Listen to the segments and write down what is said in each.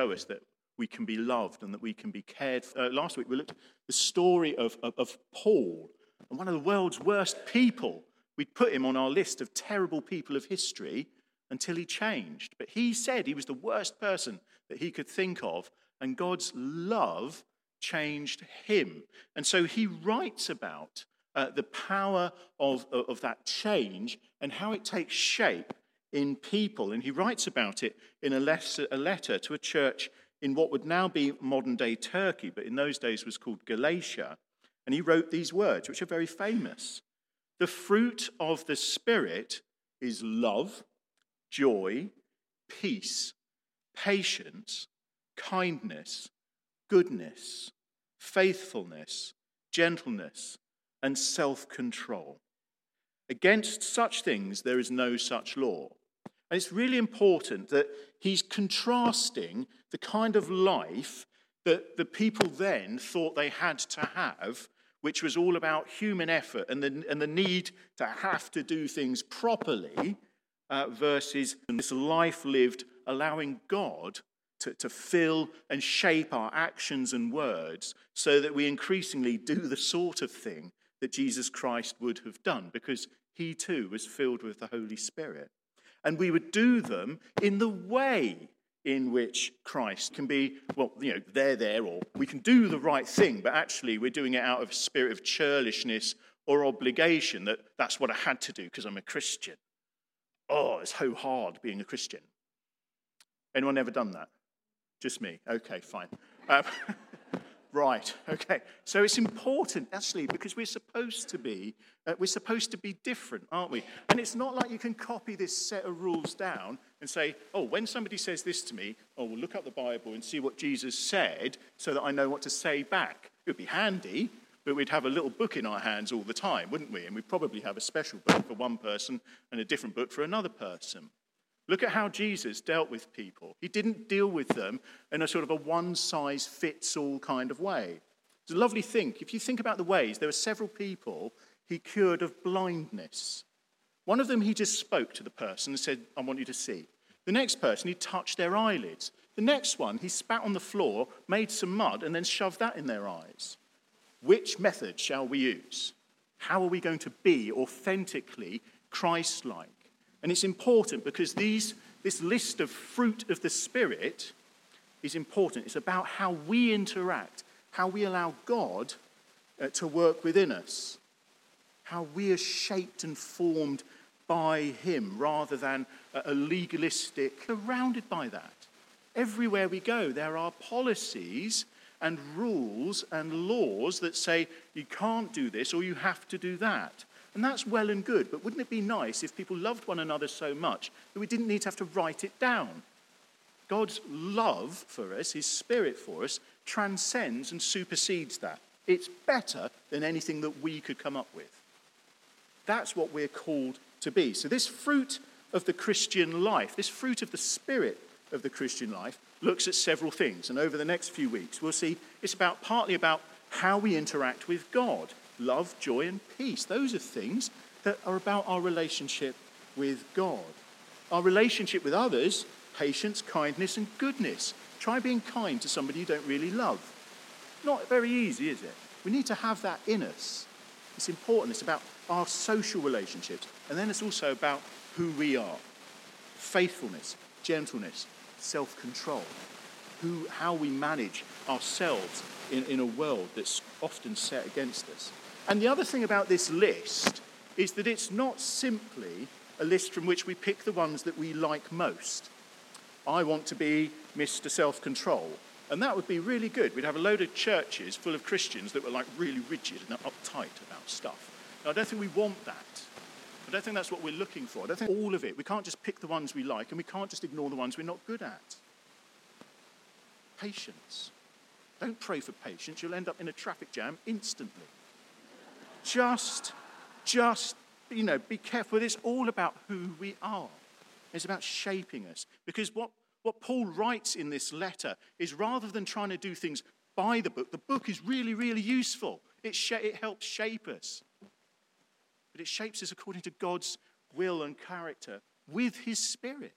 show us that we can be loved and that we can be cared for. Uh, last week we looked at the story of, of, of Paul, one of the world's worst people. We'd put him on our list of terrible people of history until he changed. But he said he was the worst person that he could think of, and God's love changed him. And so he writes about uh, the power of, of that change and how it takes shape in people. And he writes about it in a letter, a letter to a church in what would now be modern day Turkey, but in those days was called Galatia. And he wrote these words, which are very famous The fruit of the Spirit is love, joy, peace, patience, kindness, goodness, faithfulness, gentleness, and self control. Against such things, there is no such law. And it's really important that he's contrasting the kind of life that the people then thought they had to have, which was all about human effort and the, and the need to have to do things properly, uh, versus this life lived allowing God to, to fill and shape our actions and words so that we increasingly do the sort of thing that Jesus Christ would have done, because he too was filled with the Holy Spirit. And we would do them in the way in which Christ can be, well, you know, they're there, or we can do the right thing, but actually we're doing it out of a spirit of churlishness or obligation that that's what I had to do because I'm a Christian. Oh, it's so hard being a Christian. Anyone ever done that? Just me. Okay, fine. Um, Right, okay. So it's important, actually, because we're supposed to be, uh, we're supposed to be different, aren't we? And it's not like you can copy this set of rules down and say, oh, when somebody says this to me, oh, we'll look up the Bible and see what Jesus said so that I know what to say back. It would be handy, but we'd have a little book in our hands all the time, wouldn't we? And we'd probably have a special book for one person and a different book for another person. Look at how Jesus dealt with people. He didn't deal with them in a sort of a one size fits all kind of way. It's a lovely thing. If you think about the ways, there were several people he cured of blindness. One of them, he just spoke to the person and said, I want you to see. The next person, he touched their eyelids. The next one, he spat on the floor, made some mud, and then shoved that in their eyes. Which method shall we use? How are we going to be authentically Christ like? And it's important because these, this list of fruit of the Spirit is important. It's about how we interact, how we allow God uh, to work within us, how we are shaped and formed by Him rather than a, a legalistic, surrounded by that. Everywhere we go, there are policies and rules and laws that say you can't do this or you have to do that. And that's well and good, but wouldn't it be nice if people loved one another so much that we didn't need to have to write it down? God's love for us, his spirit for us, transcends and supersedes that. It's better than anything that we could come up with. That's what we're called to be. So, this fruit of the Christian life, this fruit of the spirit of the Christian life, looks at several things. And over the next few weeks, we'll see it's about partly about how we interact with God love, joy, and peace. Those are things that are about our relationship with God. Our relationship with others, patience, kindness, and goodness. Try being kind to somebody you don't really love. Not very easy, is it? We need to have that in us. It's important. It's about our social relationships. And then it's also about who we are faithfulness, gentleness, self control, how we manage ourselves in, in a world that's often set against us. And the other thing about this list is that it's not simply a list from which we pick the ones that we like most. I want to be Mr. Self Control. And that would be really good. We'd have a load of churches full of Christians that were like really rigid and uptight about stuff. Now, I don't think we want that. I don't think that's what we're looking for. I don't think all of it. We can't just pick the ones we like and we can't just ignore the ones we're not good at. Patience. Don't pray for patience. You'll end up in a traffic jam instantly. Just, just, you know, be careful. It's all about who we are. It's about shaping us. Because what, what Paul writes in this letter is rather than trying to do things by the book, the book is really, really useful. It, sh- it helps shape us. But it shapes us according to God's will and character with his spirit.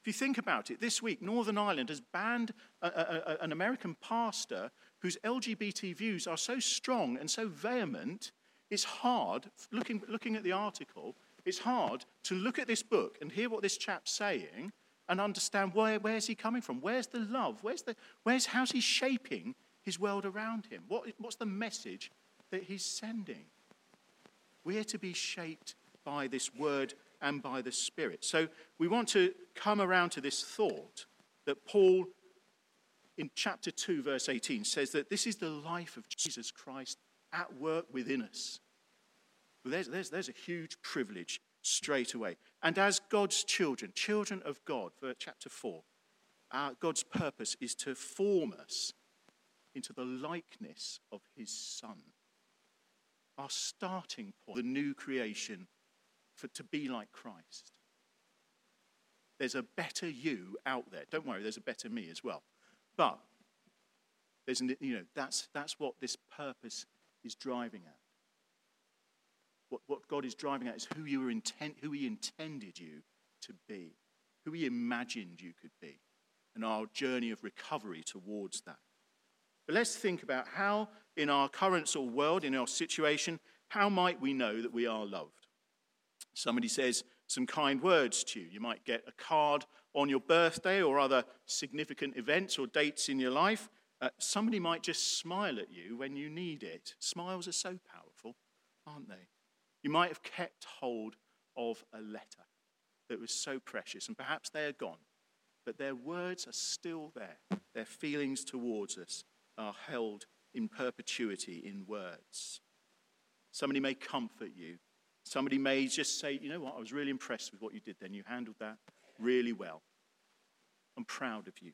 If you think about it, this week, Northern Ireland has banned a, a, a, an American pastor whose LGBT views are so strong and so vehement, it's hard, looking, looking at the article, it's hard to look at this book and hear what this chap's saying and understand where, where's he coming from? Where's the love? Where's the, where's, how's he shaping his world around him? What, what's the message that he's sending? We're to be shaped by this word and by the Spirit. So we want to come around to this thought that Paul, in chapter 2, verse 18, says that this is the life of Jesus Christ at work within us. There's, there's, there's a huge privilege straight away. And as God's children, children of God, chapter 4, uh, God's purpose is to form us into the likeness of his Son. Our starting point, the new creation, for to be like Christ. There's a better you out there. Don't worry, there's a better me as well. But there's an, you know, that's, that's what this purpose is driving at. What, what God is driving at is who, you were intent, who He intended you to be, who He imagined you could be, and our journey of recovery towards that. But let's think about how, in our current sort of world, in our situation, how might we know that we are loved? Somebody says some kind words to you. You might get a card on your birthday or other significant events or dates in your life. Uh, somebody might just smile at you when you need it. Smiles are so powerful, aren't they? You might have kept hold of a letter that was so precious, and perhaps they are gone, but their words are still there. Their feelings towards us are held in perpetuity in words. Somebody may comfort you. Somebody may just say, you know what, I was really impressed with what you did then. You handled that really well. I'm proud of you.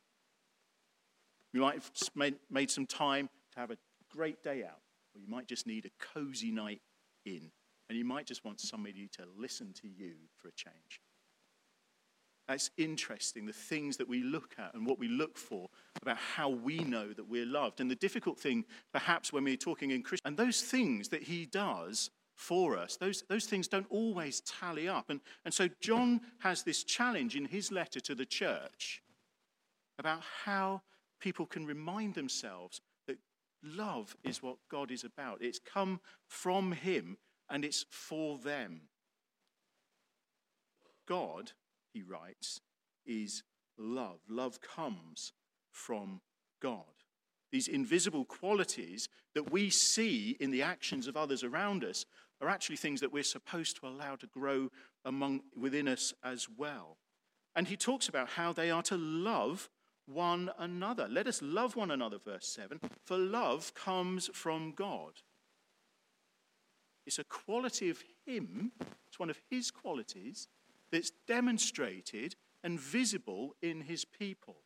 You might have made some time to have a great day out, or you might just need a cozy night in. And you might just want somebody to listen to you for a change. That's interesting, the things that we look at and what we look for about how we know that we're loved. And the difficult thing, perhaps, when we're talking in Christian, and those things that he does for us, those, those things don't always tally up. And, and so John has this challenge in his letter to the church about how people can remind themselves that love is what God is about. It's come from him and it's for them. God, he writes, is love. Love comes from God. These invisible qualities that we see in the actions of others around us are actually things that we're supposed to allow to grow among, within us as well. And he talks about how they are to love one another. Let us love one another, verse 7, for love comes from God. It's a quality of Him, it's one of His qualities that's demonstrated and visible in His people.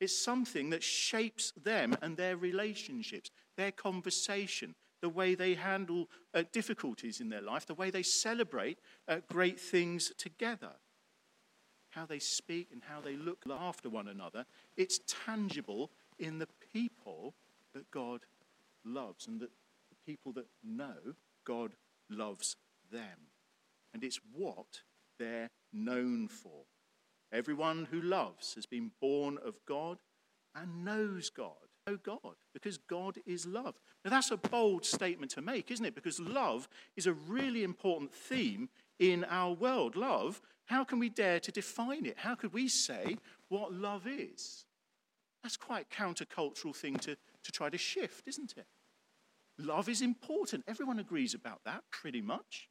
It's something that shapes them and their relationships, their conversation, the way they handle uh, difficulties in their life, the way they celebrate uh, great things together, how they speak and how they look after one another. It's tangible in the people that God loves and that the people that know God loves them. And it's what they're known for. Everyone who loves has been born of God and knows God. Know God, because God is love. Now, that's a bold statement to make, isn't it? Because love is a really important theme in our world. Love, how can we dare to define it? How could we say what love is? That's quite a countercultural thing to, to try to shift, isn't it? Love is important. Everyone agrees about that, pretty much.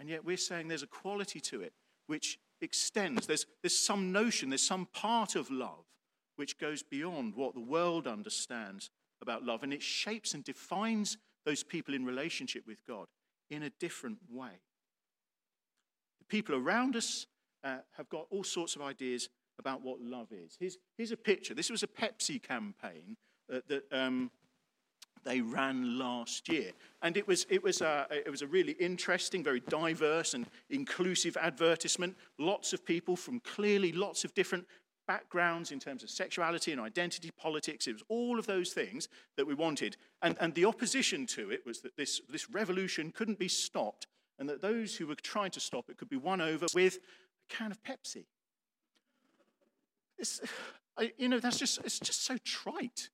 And yet we're saying there's a quality to it which extends. There's, there's some notion, there's some part of love which goes beyond what the world understands about love. And it shapes and defines those people in relationship with God in a different way. The people around us uh, have got all sorts of ideas about what love is. Here's, here's a picture. This was a Pepsi campaign uh, that um, they ran last year. And it was, it, was a, it was a really interesting, very diverse and inclusive advertisement. Lots of people from clearly lots of different backgrounds in terms of sexuality and identity politics. It was all of those things that we wanted. And, and the opposition to it was that this, this revolution couldn't be stopped and that those who were trying to stop it could be won over with a can of Pepsi. It's, I, you know, that's just, it's just so trite.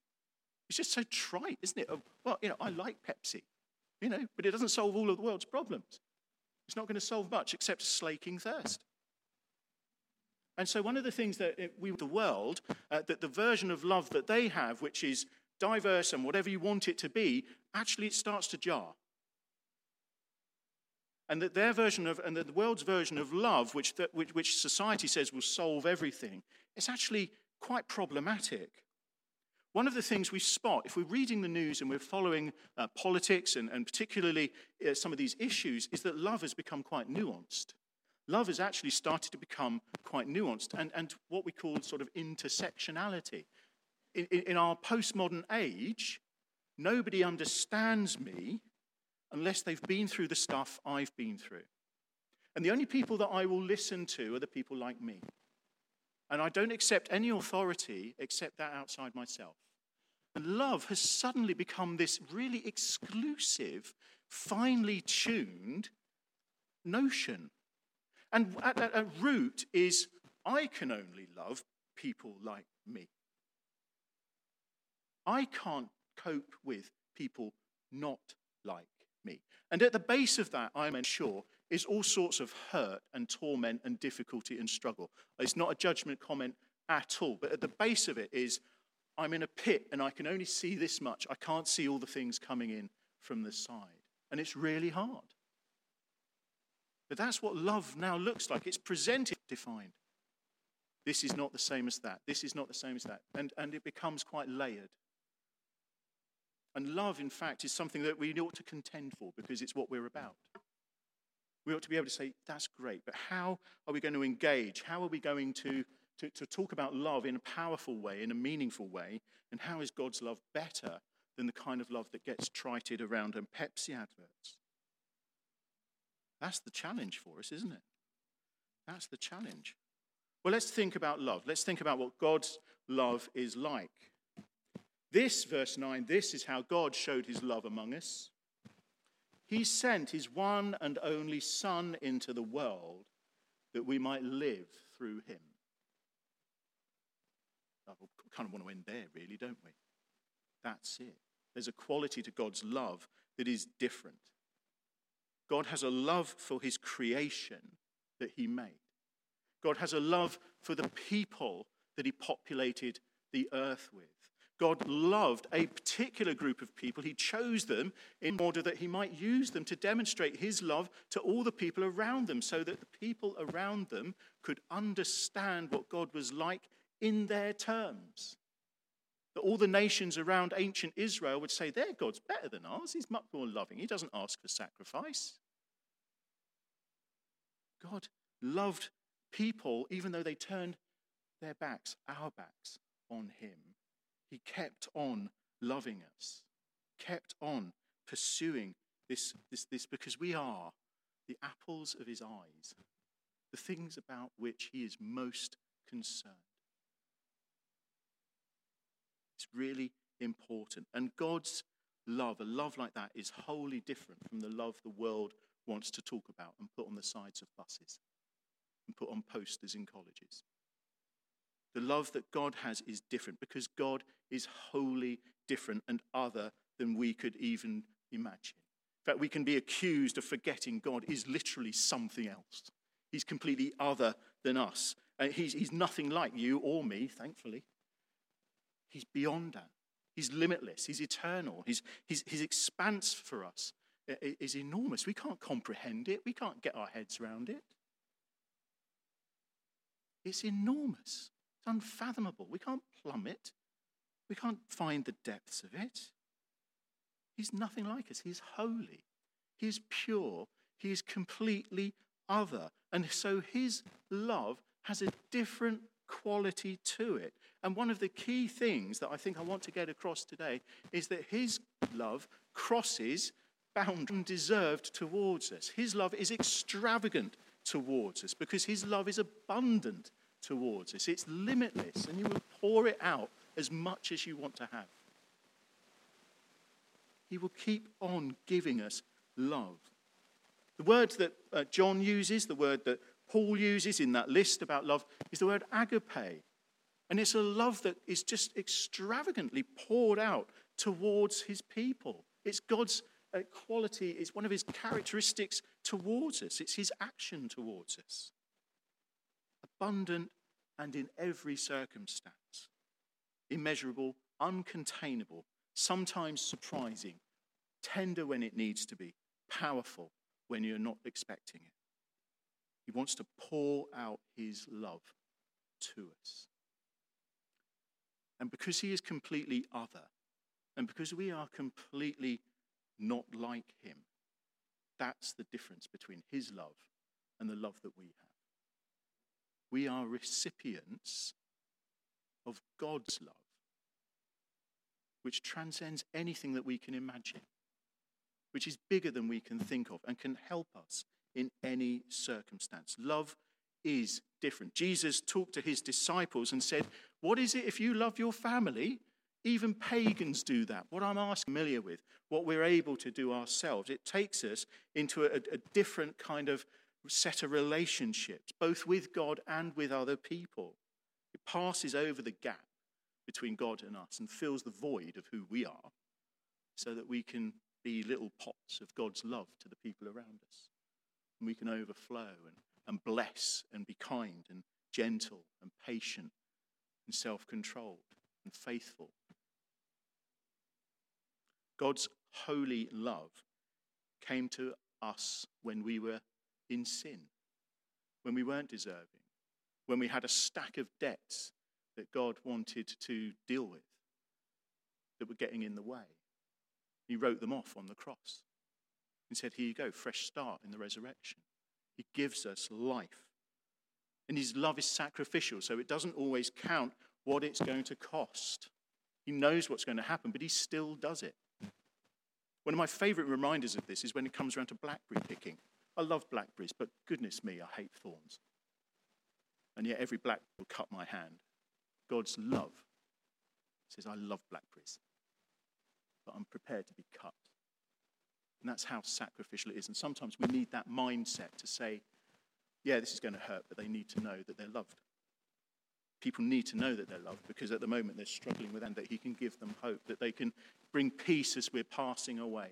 It's just so trite, isn't it? Well, you know, I like Pepsi, you know, but it doesn't solve all of the world's problems. It's not going to solve much except slaking thirst. And so, one of the things that we, the world, uh, that the version of love that they have, which is diverse and whatever you want it to be, actually it starts to jar. And that their version of, and that the world's version of love, which, which, which society says will solve everything, is actually quite problematic. One of the things we spot, if we're reading the news and we're following uh, politics and, and particularly uh, some of these issues, is that love has become quite nuanced. Love has actually started to become quite nuanced and, and what we call sort of intersectionality. In, in, in our postmodern age, nobody understands me unless they've been through the stuff I've been through. And the only people that I will listen to are the people like me. And I don't accept any authority except that outside myself. Love has suddenly become this really exclusive, finely tuned notion. And at, at, at root is I can only love people like me. I can't cope with people not like me. And at the base of that, I'm sure, is all sorts of hurt and torment and difficulty and struggle. It's not a judgment comment at all, but at the base of it is I'm in a pit and I can only see this much. I can't see all the things coming in from the side. And it's really hard. But that's what love now looks like. It's presented, defined. This is not the same as that. This is not the same as that. And, and it becomes quite layered. And love, in fact, is something that we ought to contend for because it's what we're about. We ought to be able to say, that's great, but how are we going to engage? How are we going to, to, to talk about love in a powerful way, in a meaningful way? And how is God's love better than the kind of love that gets trited around on Pepsi adverts? That's the challenge for us, isn't it? That's the challenge. Well, let's think about love. Let's think about what God's love is like. This, verse 9, this is how God showed his love among us. He sent his one and only Son into the world that we might live through him. Kind of want to end there, really, don't we? That's it. There's a quality to God's love that is different. God has a love for his creation that he made. God has a love for the people that he populated the earth with. God loved a particular group of people. He chose them in order that he might use them to demonstrate his love to all the people around them, so that the people around them could understand what God was like in their terms. That all the nations around ancient Israel would say, Their God's better than ours. He's much more loving. He doesn't ask for sacrifice. God loved people even though they turned their backs, our backs, on him he kept on loving us, kept on pursuing this, this, this because we are the apples of his eyes, the things about which he is most concerned. It's really important. And God's love, a love like that, is wholly different from the love the world wants to talk about and put on the sides of buses and put on posters in colleges. The love that God has is different because God is wholly different and other than we could even imagine. In fact, we can be accused of forgetting God is literally something else. He's completely other than us. And he's, he's nothing like you or me, thankfully. He's beyond that. He's limitless. He's eternal. His, his, his expanse for us is enormous. We can't comprehend it. We can't get our heads around it. It's enormous It's unfathomable. We can't plumb it, we can't find the depths of it. He's nothing like us. He's holy, He's pure, He is completely other. And so His love has a different quality to it. And one of the key things that I think I want to get across today is that His love crosses bound and deserved towards us. His love is extravagant towards us because His love is abundant towards us. It's limitless, and you will pour it out as much as you want to have. He will keep on giving us love. The word that uh, John uses, the word that Paul uses in that list about love is the word agape. And it's a love that is just extravagantly poured out towards his people. It's God's uh, quality, it's one of his characteristics towards us, it's his action towards us. Abundant and in every circumstance, immeasurable, uncontainable, sometimes surprising, tender when it needs to be, powerful when you're not expecting it. He wants to pour out his love to us. And because he is completely other, and because we are completely not like him, that's the difference between his love and the love that we have. We are recipients of God's love, which transcends anything that we can imagine, which is bigger than we can think of, and can help us in any circumstance. Love is different. Jesus talked to his disciples and said, What is it if you love your family? Even pagans do that. What I'm asking, familiar with, what we're able to do ourselves, it takes us into a, a different kind of set of relationships, both with God and with other people. It passes over the gap between God and us and fills the void of who we are so that we can be little pots of God's love to the people around us. And we can overflow and, and bless and be kind and gentle and patient and self controlled and faithful. God's holy love came to us when we were in sin, when we weren't deserving, when we had a stack of debts that God wanted to deal with that were getting in the way. He wrote them off on the cross and said, Here you go, fresh start in the resurrection. He gives us life. And his love is sacrificial, so it doesn't always count what it's going to cost. He knows what's going to happen, but he still does it. One of my favorite reminders of this is when it comes around to blackberry picking. I love blackberries, but goodness me, I hate thorns. And yet every blackberry will cut my hand. God's love says, I love blackberries, but I'm prepared to be cut. And that's how sacrificial it is. And sometimes we need that mindset to say, yeah, this is going to hurt, but they need to know that they're loved. People need to know that they're loved because at the moment they're struggling with and that He can give them hope, that they can bring peace as we're passing away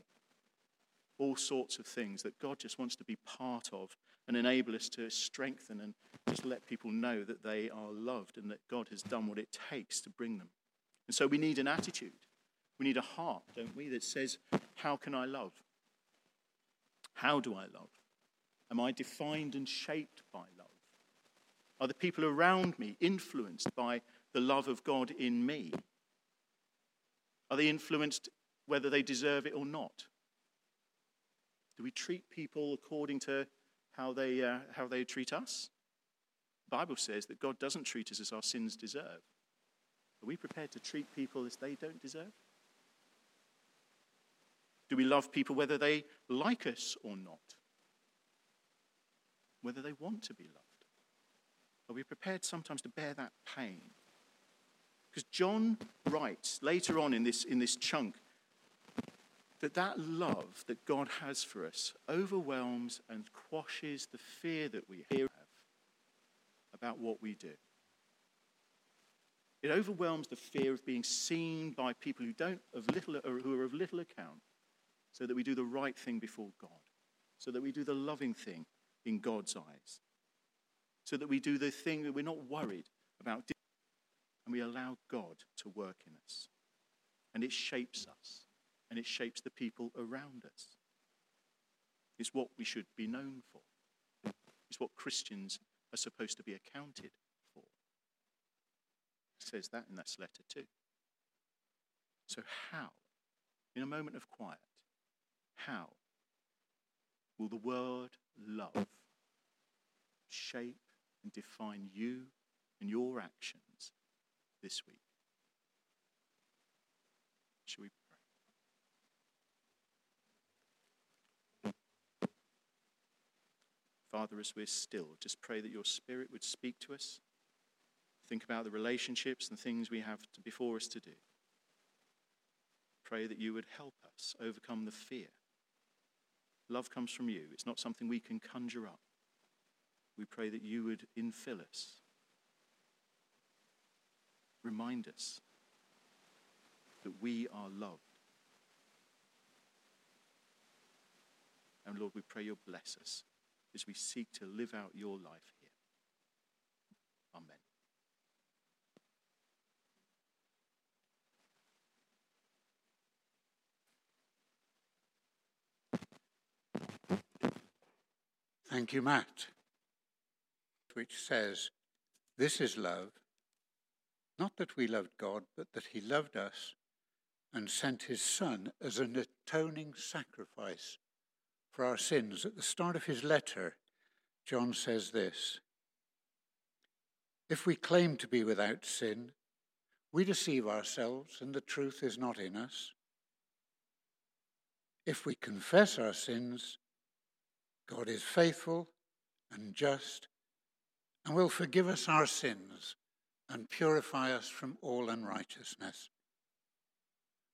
all sorts of things that God just wants to be part of and enable us to strengthen and just let people know that they are loved and that God has done what it takes to bring them. And so we need an attitude. We need a heart, don't we, that says, How can I love? How do I love? Am I defined and shaped by love? Are the people around me influenced by the love of God in me? Are they influenced whether they deserve it or not? Do we treat people according to how they, uh, how they treat us? The Bible says that God doesn't treat us as our sins deserve. Are we prepared to treat people as they don't deserve? Do we love people whether they like us or not? Whether they want to be loved? Are we prepared sometimes to bear that pain? Because John writes later on in this, in this chunk that that love that God has for us overwhelms and quashes the fear that we have about what we do. It overwhelms the fear of being seen by people who don't of little who are of little account, so that we do the right thing before God, so that we do the loving thing in God's eyes, so that we do the thing that we're not worried about, and we allow God to work in us, and it shapes us and it shapes the people around us. It's what we should be known for. It's what Christians are supposed to be accounted for. It says that in that letter too. So, how, in a moment of quiet, how will the word love shape and define you and your actions this week? Shall we pray? Father, as we're still, just pray that your Spirit would speak to us. Think about the relationships and things we have to, before us to do. Pray that you would help us overcome the fear. Love comes from you, it's not something we can conjure up. We pray that you would infill us, remind us that we are loved. And Lord, we pray you'll bless us as we seek to live out your life here. Amen. Thank you, Matt. Which says, This is love, not that we loved God, but that He loved us and sent His Son as an atoning sacrifice for our sins. At the start of his letter, John says this If we claim to be without sin, we deceive ourselves and the truth is not in us. If we confess our sins, God is faithful and just and will forgive us our sins and purify us from all unrighteousness.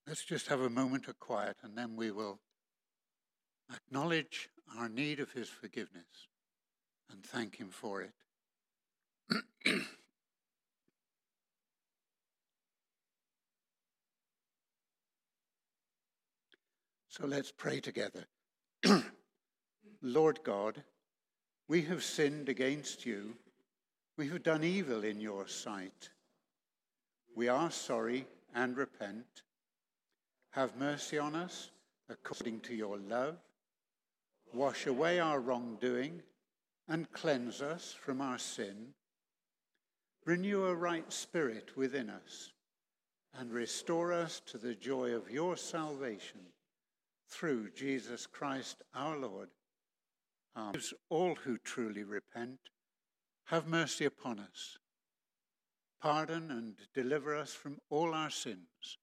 Let's just have a moment of quiet and then we will acknowledge our need of His forgiveness and thank Him for it. so let's pray together. Lord God, we have sinned against you. We have done evil in your sight. We are sorry and repent. Have mercy on us according to your love. Wash away our wrongdoing and cleanse us from our sin. Renew a right spirit within us and restore us to the joy of your salvation through Jesus Christ our Lord Um, Amen. All who truly repent, have mercy upon us. Pardon and deliver us from all our sins.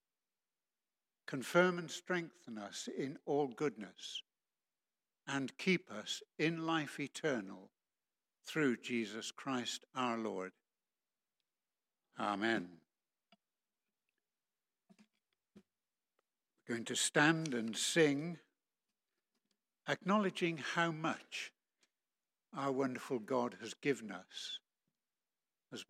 Confirm and strengthen us in all goodness, and keep us in life eternal through Jesus Christ our Lord. Amen. We're going to stand and sing acknowledging how much our wonderful God has given us